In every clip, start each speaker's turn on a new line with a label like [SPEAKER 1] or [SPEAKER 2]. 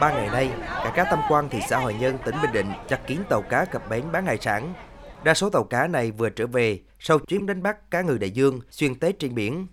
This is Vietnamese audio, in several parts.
[SPEAKER 1] Ba ngày nay, cả cá Tam Quan thị xã Hòa Nhân, tỉnh Bình Định chặt kiến tàu cá cập bến bán hải sản. Đa số tàu cá này vừa trở về sau chuyến đánh bắt cá ngừ đại dương xuyên Tết trên biển.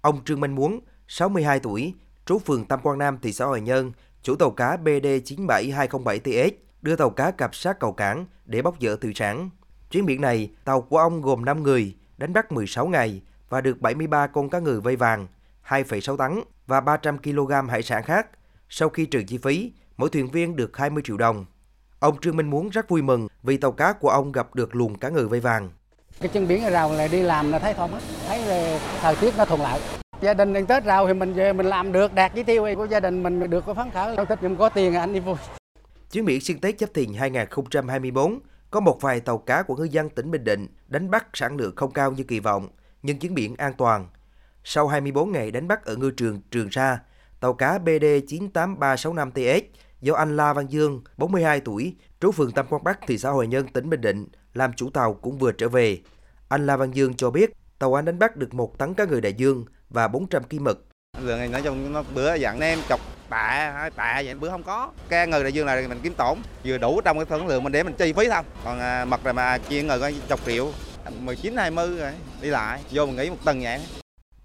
[SPEAKER 1] Ông Trương Minh Muốn, 62 tuổi, trú phường Tam Quan Nam, thị xã Hòa Nhân, chủ tàu cá BD 97207TS đưa tàu cá cập sát cầu cảng để bóc dỡ thủy sản. Chuyến biển này, tàu của ông gồm 5 người, đánh bắt 16 ngày và được 73 con cá ngừ vây vàng, 2,6 tấn và 300 kg hải sản khác. Sau khi trừ chi phí, mỗi thuyền viên được 20 triệu đồng. Ông Trương Minh Muốn rất vui mừng vì tàu cá của ông gặp được luồng cá ngừ vây vàng.
[SPEAKER 2] Cái chân biển rào là đi làm là thấy thoải mái, thấy là thời tiết nó thuận lợi. Gia đình ăn Tết rau thì mình về mình làm được đạt chỉ tiêu của gia đình mình được có phấn khởi. Tết nhưng có tiền anh đi vui.
[SPEAKER 1] Chuyến biển xuyên Tết Giáp Thìn 2024 có một vài tàu cá của ngư dân tỉnh Bình Định đánh bắt sản lượng không cao như kỳ vọng, nhưng chuyến biển an toàn. Sau 24 ngày đánh bắt ở ngư trường Trường Sa, tàu cá BD 98365TS do anh La Văn Dương, 42 tuổi, trú phường Tam Quang Bắc, thị xã Hòa Nhân, tỉnh Bình Định, làm chủ tàu cũng vừa trở về. Anh La Văn Dương cho biết tàu anh đánh bắt được một tấn cá người đại dương và 400 kg mực.
[SPEAKER 3] Lượng này nói chung nó bữa dặn nem chọc tạ tạ vậy bữa không có cá người đại dương là mình kiếm tổn vừa đủ trong cái sản lượng mình để mình chi phí thôi còn à, mật là mà chia người coi chục triệu 19 20 rồi đi lại vô mình nghĩ một tuần vậy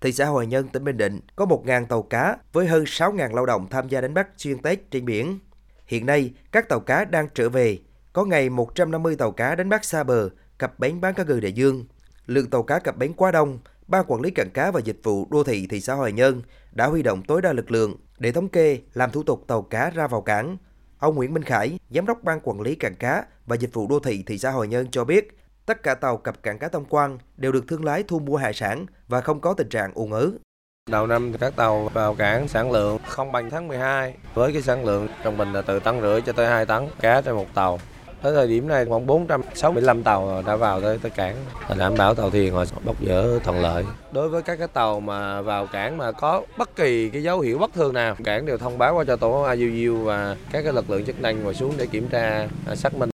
[SPEAKER 1] Thị xã Hoài Nhân, tỉnh Bình Định có 1.000 tàu cá với hơn 6.000 lao động tham gia đánh bắt xuyên Tết trên biển. Hiện nay, các tàu cá đang trở về. Có ngày 150 tàu cá đánh bắt xa bờ, cập bến bán cá ngừ đại dương. Lượng tàu cá cập bến quá đông, Ban quản lý cảng cá và dịch vụ đô thị thị xã Hoài Nhân đã huy động tối đa lực lượng để thống kê, làm thủ tục tàu cá ra vào cảng. Ông Nguyễn Minh Khải, giám đốc ban quản lý cảng cá và dịch vụ đô thị thị xã Hoài Nhân cho biết, tất cả tàu cập cảng cá Tam Quan đều được thương lái thu mua hải sản và không có tình trạng ùn ứ.
[SPEAKER 4] Đầu năm các tàu vào cảng sản lượng không bằng tháng 12 với cái sản lượng trung bình là từ tấn rưỡi cho tới 2 tấn cá trên một tàu. Tới thời điểm này khoảng 465 tàu đã vào tới, tới cảng đảm bảo tàu thuyền họ bốc dỡ thuận lợi. Đối với các cái tàu mà vào cảng mà có bất kỳ cái dấu hiệu bất thường nào, cảng đều thông báo qua cho tổ IUU và các cái lực lượng chức năng ngồi xuống để kiểm tra xác minh